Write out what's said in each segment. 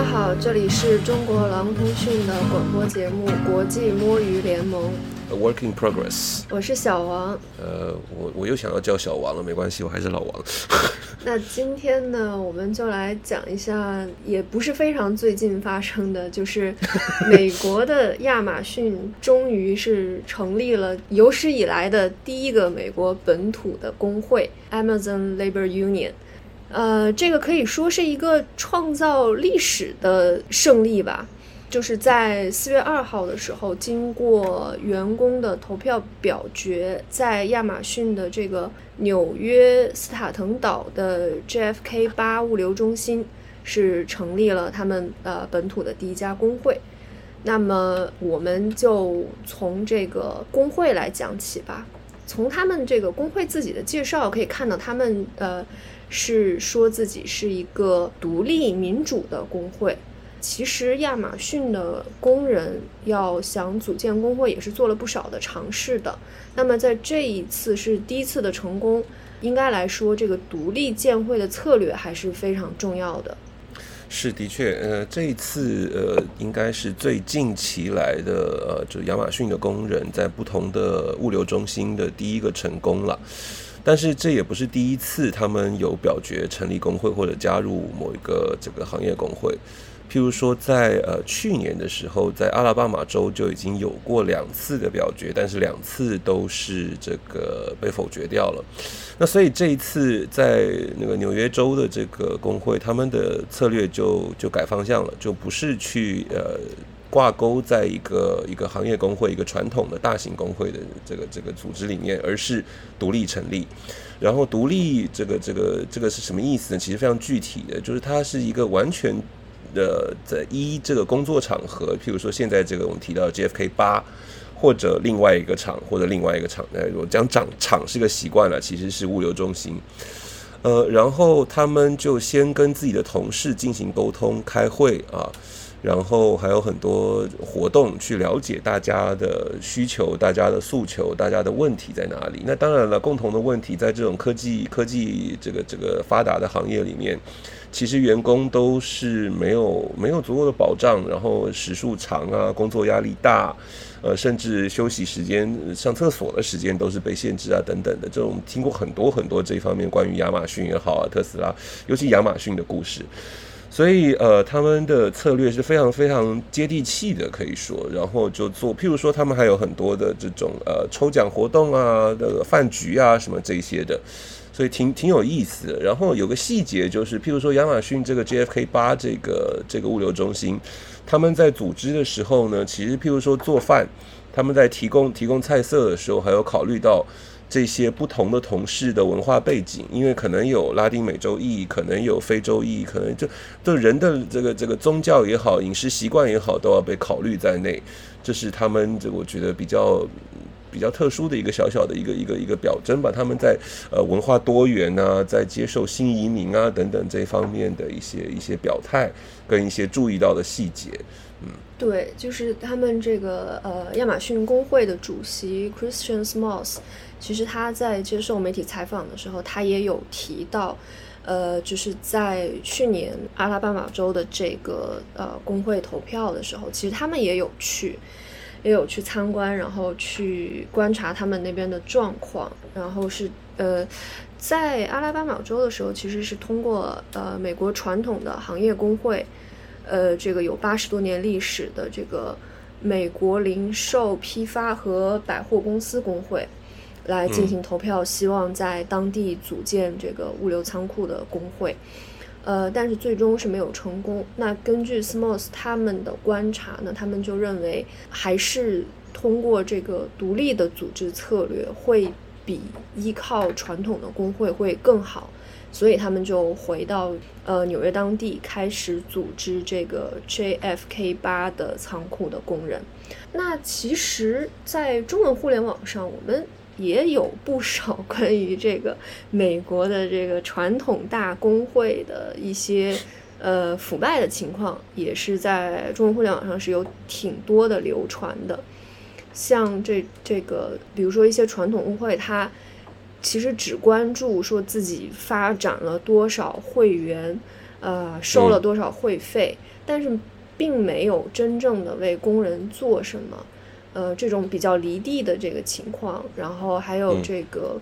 家好，这里是中国狼通讯的广播节目《国际摸鱼联盟》。A work in progress。我是小王。呃，我我又想要叫小王了，没关系，我还是老王。那今天呢，我们就来讲一下，也不是非常最近发生的，就是美国的亚马逊终于是成立了有史以来的第一个美国本土的工会 ——Amazon Labor Union。呃，这个可以说是一个创造历史的胜利吧。就是在四月二号的时候，经过员工的投票表决，在亚马逊的这个纽约斯塔滕岛的 JFK 八物流中心是成立了他们呃本土的第一家工会。那么我们就从这个工会来讲起吧。从他们这个工会自己的介绍可以看到，他们呃是说自己是一个独立民主的工会。其实亚马逊的工人要想组建工会，也是做了不少的尝试的。那么在这一次是第一次的成功，应该来说，这个独立建会的策略还是非常重要的。是的确，呃，这一次呃，应该是最近期来的呃，就亚马逊的工人在不同的物流中心的第一个成功了。但是这也不是第一次他们有表决成立工会或者加入某一个这个行业工会。譬如说在，呃去年的时候，在阿拉巴马州就已经有过两次的表决，但是两次都是这个被否决掉了。那所以这一次在那个纽约州的这个工会，他们的策略就就改方向了，就不是去呃挂钩在一个一个行业工会、一个传统的大型工会的这个这个组织里面，而是独立成立。然后独立这个这个这个是什么意思呢？其实非常具体的，就是它是一个完全。的，在一这个工作场合，譬如说现在这个我们提到 JFK 八，或者另外一个厂，或者另外一个厂，呃，我讲厂厂是个习惯了，其实是物流中心。呃，然后他们就先跟自己的同事进行沟通、开会啊，然后还有很多活动去了解大家的需求、大家的诉求、大家的问题在哪里。那当然了，共同的问题在这种科技科技这个这个发达的行业里面。其实员工都是没有没有足够的保障，然后时数长啊，工作压力大，呃，甚至休息时间、上厕所的时间都是被限制啊，等等的。这种听过很多很多这方面关于亚马逊也好啊，特斯拉，尤其亚马逊的故事。所以呃，他们的策略是非常非常接地气的，可以说。然后就做，譬如说，他们还有很多的这种呃抽奖活动啊、的饭局啊什么这些的。所以挺挺有意思的。然后有个细节就是，譬如说亚马逊这个 JFK 八这个这个物流中心，他们在组织的时候呢，其实譬如说做饭，他们在提供提供菜色的时候，还有考虑到这些不同的同事的文化背景，因为可能有拉丁美洲裔，可能有非洲裔，可能就就人的这个这个宗教也好，饮食习惯也好，都要被考虑在内。这是他们这我觉得比较。比较特殊的一个小小的一个一个一个表征吧，他们在呃文化多元啊，在接受新移民啊等等这方面的一些一些表态跟一些注意到的细节，嗯，对，就是他们这个呃亚马逊工会的主席 Christian Smalls，其实他在接受媒体采访的时候，他也有提到，呃，就是在去年阿拉巴马州的这个呃工会投票的时候，其实他们也有去。也有去参观，然后去观察他们那边的状况，然后是呃，在阿拉巴马州的时候，其实是通过呃美国传统的行业工会，呃，这个有八十多年历史的这个美国零售批发和百货公司工会来进行投票，希望在当地组建这个物流仓库的工会。呃，但是最终是没有成功。那根据 Smalls 他们的观察呢，他们就认为还是通过这个独立的组织策略会比依靠传统的工会会更好，所以他们就回到呃纽约当地开始组织这个 JFK 八的仓库的工人。那其实，在中文互联网上，我们。也有不少 关于这个美国的这个传统大工会的一些呃腐败的情况，也是在中文互联网上是有挺多的流传的。像这这个，比如说一些传统工会，它其实只关注说自己发展了多少会员，呃，收了多少会费，但是并没有真正的为工人做什么，呃，这种比较离地的这个情况，然后还有这个，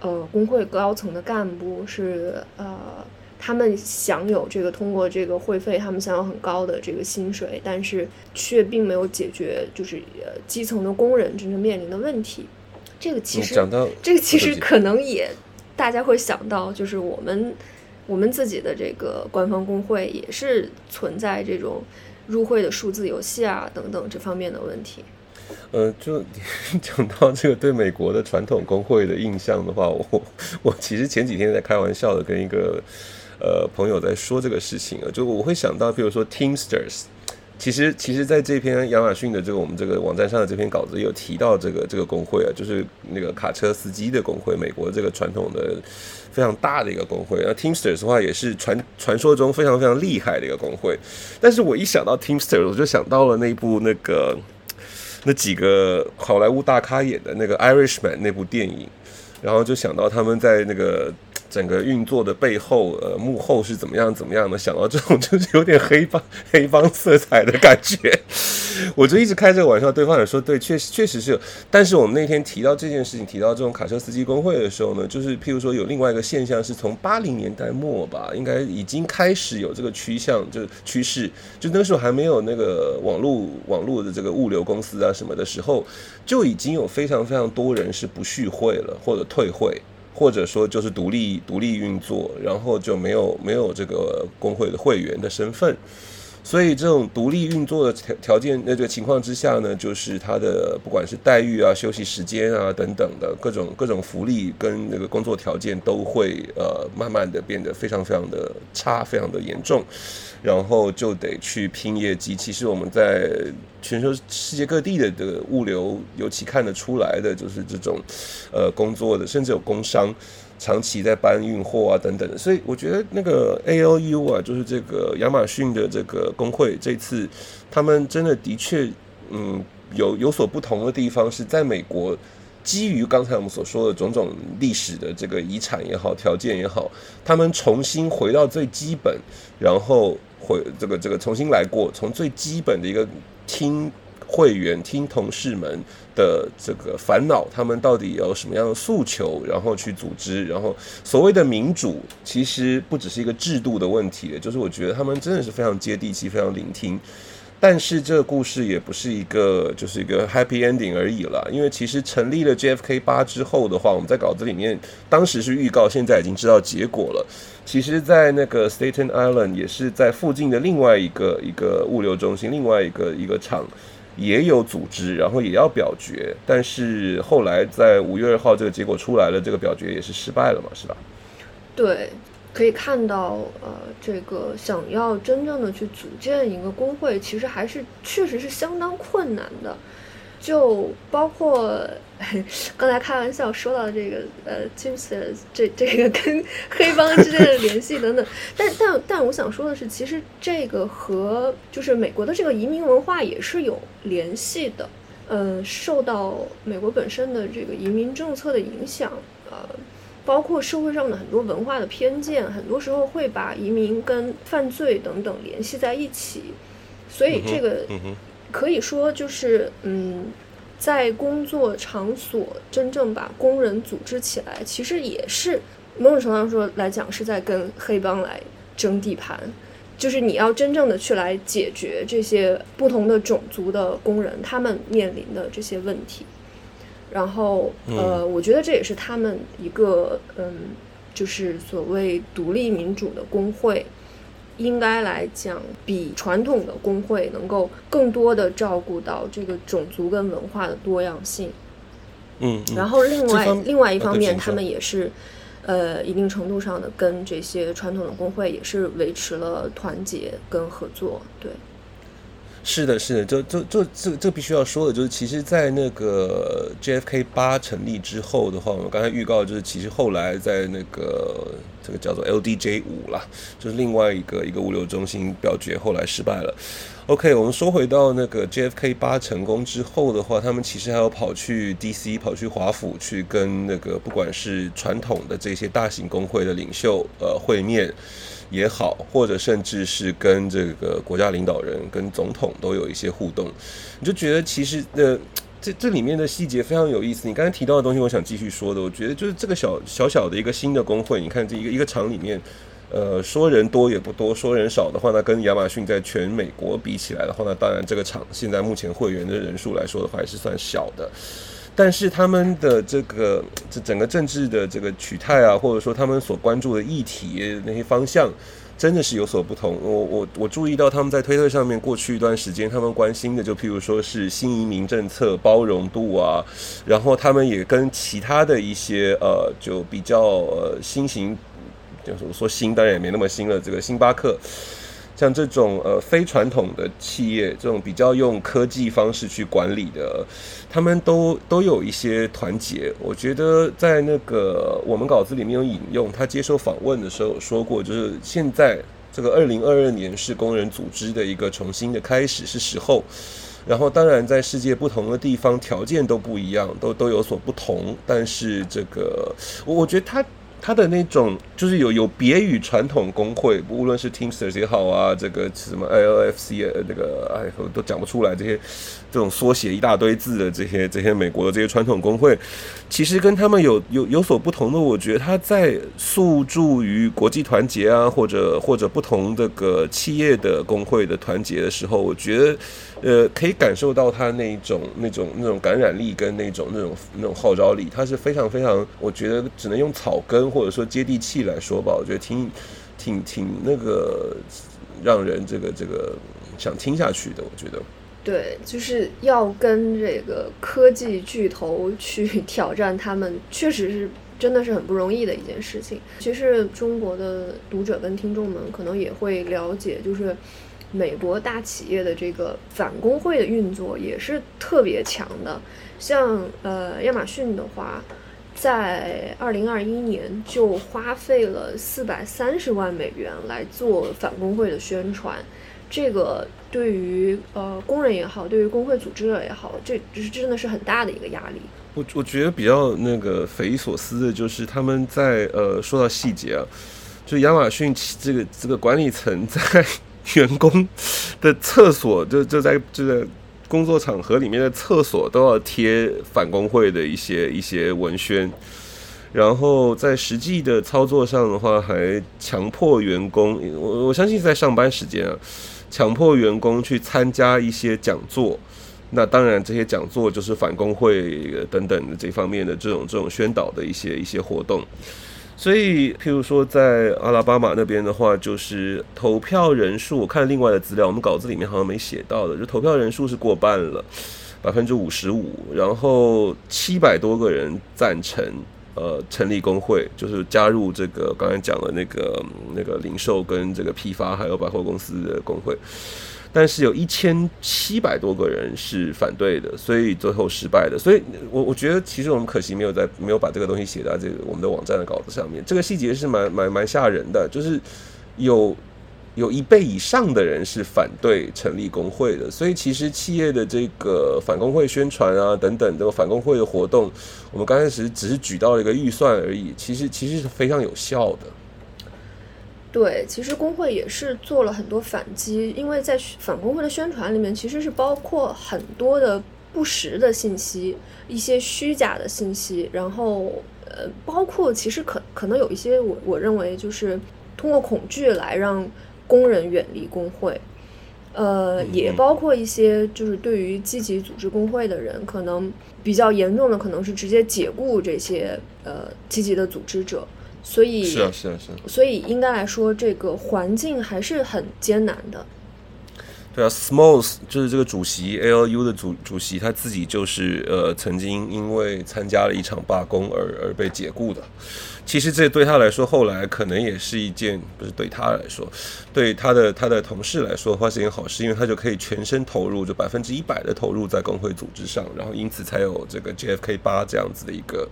呃，工会高层的干部是呃，他们享有这个通过这个会费，他们享有很高的这个薪水，但是却并没有解决就是呃基层的工人真正面临的问题。这个其实这个其实可能也大家会想到，就是我们。我们自己的这个官方工会也是存在这种入会的数字游戏啊等等这方面的问题。呃，就 讲到这个对美国的传统工会的印象的话，我我其实前几天在开玩笑的跟一个呃朋友在说这个事情啊，就我会想到，比如说 Teamsters。其实，其实，在这篇亚马逊的这个我们这个网站上的这篇稿子有提到这个这个工会啊，就是那个卡车司机的工会，美国这个传统的非常大的一个工会。那 Teamsters 的话也是传传说中非常非常厉害的一个工会。但是我一想到 Teamsters，我就想到了那部那个那几个好莱坞大咖演的那个 Irishman 那部电影，然后就想到他们在那个。整个运作的背后，呃，幕后是怎么样怎么样的？想到这种就是有点黑帮黑帮色彩的感觉，我就一直开这个玩笑。对方也说，对，确实确实是有。但是我们那天提到这件事情，提到这种卡车司机工会的时候呢，就是譬如说有另外一个现象，是从八零年代末吧，应该已经开始有这个趋向，就是趋势。就那时候还没有那个网络网络的这个物流公司啊什么的时候，就已经有非常非常多人是不续会了或者退会。或者说就是独立独立运作，然后就没有没有这个工会的会员的身份，所以这种独立运作的条条件那个情况之下呢，就是他的不管是待遇啊、休息时间啊等等的各种各种福利跟那个工作条件都会呃慢慢的变得非常非常的差，非常的严重。然后就得去拼业绩。其实我们在全球世界各地的这个物流，尤其看得出来的就是这种，呃，工作的，甚至有工商长期在搬运货啊等等的。所以我觉得那个 A L U 啊，就是这个亚马逊的这个工会，这次他们真的的确，嗯，有有所不同的地方，是在美国。基于刚才我们所说的种种历史的这个遗产也好，条件也好，他们重新回到最基本，然后回这个这个重新来过，从最基本的一个听会员、听同事们的这个烦恼，他们到底有什么样的诉求，然后去组织，然后所谓的民主，其实不只是一个制度的问题，就是我觉得他们真的是非常接地气，非常聆听。但是这个故事也不是一个，就是一个 happy ending 而已了。因为其实成立了 JFK 八之后的话，我们在稿子里面当时是预告，现在已经知道结果了。其实，在那个 Staten Island 也是在附近的另外一个一个物流中心，另外一个一个厂也有组织，然后也要表决。但是后来在五月二号这个结果出来了，这个表决也是失败了嘛，是吧？对。可以看到，呃，这个想要真正的去组建一个工会，其实还是确实是相当困难的。就包括 刚才开玩笑说到这个，呃，Teamsters 这这个跟黑帮之间的联系等等。但但但我想说的是，其实这个和就是美国的这个移民文化也是有联系的。呃，受到美国本身的这个移民政策的影响，呃。包括社会上的很多文化的偏见，很多时候会把移民跟犯罪等等联系在一起，所以这个可以说就是嗯，在工作场所真正把工人组织起来，其实也是某种程度上说来讲是在跟黑帮来争地盘，就是你要真正的去来解决这些不同的种族的工人他们面临的这些问题。然后，呃，我觉得这也是他们一个，嗯，就是所谓独立民主的工会，应该来讲，比传统的工会能够更多的照顾到这个种族跟文化的多样性。嗯，然后另外另外一方面，他们也是，呃，一定程度上的跟这些传统的工会也是维持了团结跟合作，对。是的，是的，就就就这这必须要说的，就是其实，在那个 JFK 八成立之后的话，我们刚才预告就是，其实后来在那个这个叫做 LDJ 五啦，就是另外一个一个物流中心表决后来失败了。OK，我们说回到那个 JFK 八成功之后的话，他们其实还要跑去 DC，跑去华府去跟那个不管是传统的这些大型工会的领袖呃会面。也好，或者甚至是跟这个国家领导人、跟总统都有一些互动，你就觉得其实呃，这这里面的细节非常有意思。你刚才提到的东西，我想继续说的，我觉得就是这个小小小的一个新的工会，你看这一个一个厂里面。呃，说人多也不多，说人少的话，那跟亚马逊在全美国比起来的话，那当然这个厂现在目前会员的人数来说的话，还是算小的。但是他们的这个这整个政治的这个取态啊，或者说他们所关注的议题那些方向，真的是有所不同。我我我注意到他们在推特上面过去一段时间，他们关心的就譬如说是新移民政策包容度啊，然后他们也跟其他的一些呃就比较呃新型。就是说新，当然也没那么新了。这个星巴克，像这种呃非传统的企业，这种比较用科技方式去管理的，他们都都有一些团结。我觉得在那个我们稿子里面有引用，他接受访问的时候有说过，就是现在这个二零二二年是工人组织的一个重新的开始，是时候。然后当然在世界不同的地方条件都不一样，都都有所不同。但是这个，我我觉得他。他的那种就是有有别于传统工会，无论是 Teamsters 也好啊，这个什么 LFC 呃，那个哎我都讲不出来这些这种缩写一大堆字的这些这些美国的这些传统工会，其实跟他们有有有所不同的。我觉得他在诉诸于国际团结啊，或者或者不同这个企业的工会的团结的时候，我觉得。呃，可以感受到他那种、那种、那种感染力跟那种、那种、那种号召力，他是非常非常，我觉得只能用草根或者说接地气来说吧。我觉得挺、挺、挺那个让人这个、这个想听下去的。我觉得，对，就是要跟这个科技巨头去挑战他们，确实是真的是很不容易的一件事情。其实中国的读者跟听众们可能也会了解，就是。美国大企业的这个反工会的运作也是特别强的，像呃亚马逊的话，在二零二一年就花费了四百三十万美元来做反工会的宣传，这个对于呃工人也好，对于工会组织者也好，这这是真的是很大的一个压力。我我觉得比较那个匪夷所思的就是他们在呃说到细节啊，就亚马逊这个这个管理层在。员工的厕所就就在这个工作场合里面的厕所都要贴反工会的一些一些文宣，然后在实际的操作上的话，还强迫员工，我我相信在上班时间啊，强迫员工去参加一些讲座，那当然这些讲座就是反工会等等的这方面的这种这种宣导的一些一些活动。所以，譬如说，在阿拉巴马那边的话，就是投票人数，我看另外的资料，我们稿子里面好像没写到的，就投票人数是过半了，百分之五十五，然后七百多个人赞成，呃，成立工会，就是加入这个刚才讲的那个那个零售跟这个批发还有百货公司的工会。但是有一千七百多个人是反对的，所以最后失败的。所以，我我觉得其实我们可惜没有在没有把这个东西写在这个我们的网站的稿子上面。这个细节是蛮蛮蛮吓人的，就是有有一倍以上的人是反对成立工会的。所以，其实企业的这个反工会宣传啊等等这个反工会的活动，我们刚开始只是举到了一个预算而已，其实其实是非常有效的。对，其实工会也是做了很多反击，因为在反工会的宣传里面，其实是包括很多的不实的信息，一些虚假的信息，然后呃，包括其实可可能有一些我我认为就是通过恐惧来让工人远离工会，呃，也包括一些就是对于积极组织工会的人，可能比较严重的可能是直接解雇这些呃积极的组织者。所以是啊是啊是啊，所以应该来说，这个环境还是很艰难的。对啊，Smalls 就是这个主席，ALU 的主主席，他自己就是呃，曾经因为参加了一场罢工而而被解雇的。其实这对他来说，后来可能也是一件不是对他来说，对他的他的同事来说的话是件好事，因为他就可以全身投入，就百分之一百的投入在工会组织上，然后因此才有这个 JFK 八这样子的一个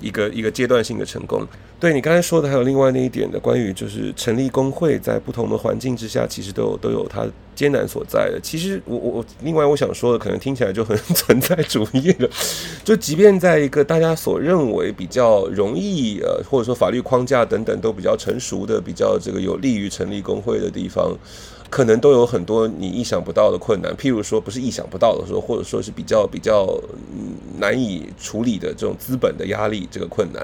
一个一个阶段性的成功。对你刚才说的，还有另外那一点的关于就是成立工会在不同的环境之下，其实都有都有它艰难所在的。其实我我我，另外我想说的，可能听起来就很存在主义了。就即便在一个大家所认为比较容易呃，或者说法律框架等等都比较成熟的、比较这个有利于成立工会的地方。可能都有很多你意想不到的困难，譬如说不是意想不到的说，或者说是比较比较难以处理的这种资本的压力，这个困难，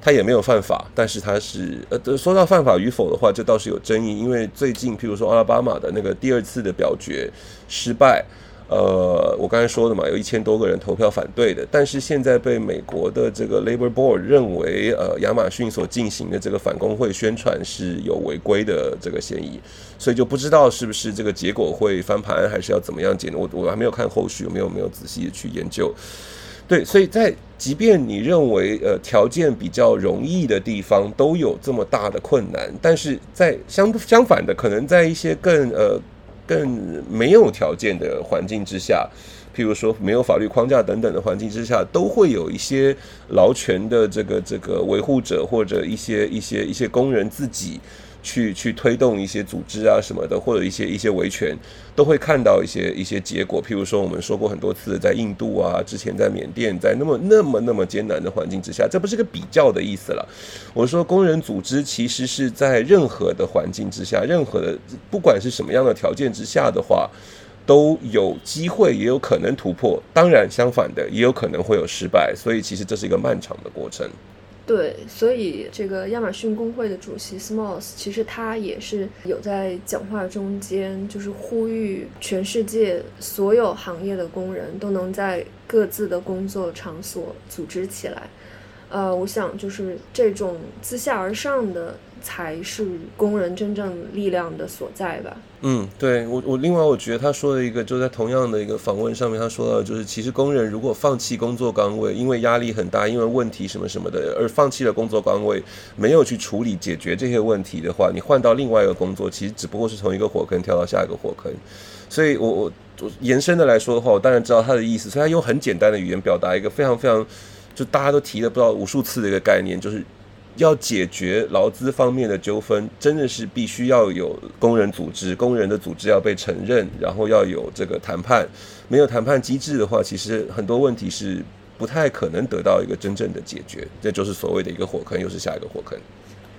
他也没有犯法，但是他是呃，说到犯法与否的话，这倒是有争议，因为最近譬如说阿拉巴马的那个第二次的表决失败。呃，我刚才说的嘛，有一千多个人投票反对的，但是现在被美国的这个 Labor Board 认为，呃，亚马逊所进行的这个反工会宣传是有违规的这个嫌疑，所以就不知道是不是这个结果会翻盘，还是要怎么样解？我我还没有看后续，有没有没有仔细的去研究。对，所以在即便你认为呃条件比较容易的地方都有这么大的困难，但是在相相反的，可能在一些更呃。更没有条件的环境之下，譬如说没有法律框架等等的环境之下，都会有一些劳权的这个这个维护者，或者一些一些一些工人自己。去去推动一些组织啊什么的，或者一些一些维权，都会看到一些一些结果。譬如说，我们说过很多次，在印度啊，之前在缅甸，在那么那么那么艰难的环境之下，这不是个比较的意思了。我说，工人组织其实是在任何的环境之下，任何的不管是什么样的条件之下的话，都有机会，也有可能突破。当然，相反的，也有可能会有失败。所以，其实这是一个漫长的过程。对，所以这个亚马逊工会的主席 Smalls，其实他也是有在讲话中间，就是呼吁全世界所有行业的工人都能在各自的工作场所组织起来。呃，我想就是这种自下而上的。才是工人真正力量的所在吧？嗯，对我我另外我觉得他说的一个就在同样的一个访问上面，他说到就是其实工人如果放弃工作岗位，因为压力很大，因为问题什么什么的而放弃了工作岗位，没有去处理解决这些问题的话，你换到另外一个工作，其实只不过是从一个火坑跳到下一个火坑。所以，我我延伸的来说的话，我当然知道他的意思，所以他用很简单的语言表达一个非常非常就大家都提了不知道无数次的一个概念，就是。要解决劳资方面的纠纷，真的是必须要有工人组织，工人的组织要被承认，然后要有这个谈判。没有谈判机制的话，其实很多问题是不太可能得到一个真正的解决。这就是所谓的一个火坑，又是下一个火坑。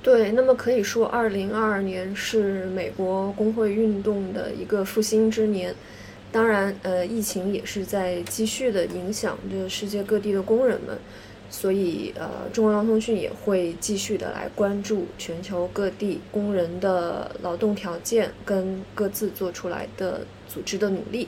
对，那么可以说，二零二二年是美国工会运动的一个复兴之年。当然，呃，疫情也是在继续的影响着世界各地的工人们。所以，呃，中国劳通讯也会继续的来关注全球各地工人的劳动条件跟各自做出来的组织的努力。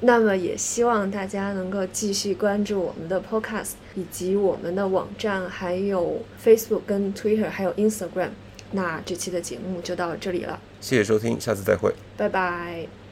那么，也希望大家能够继续关注我们的 Podcast，以及我们的网站，还有 Facebook、跟 Twitter，还有 Instagram。那这期的节目就到这里了，谢谢收听，下次再会，拜拜。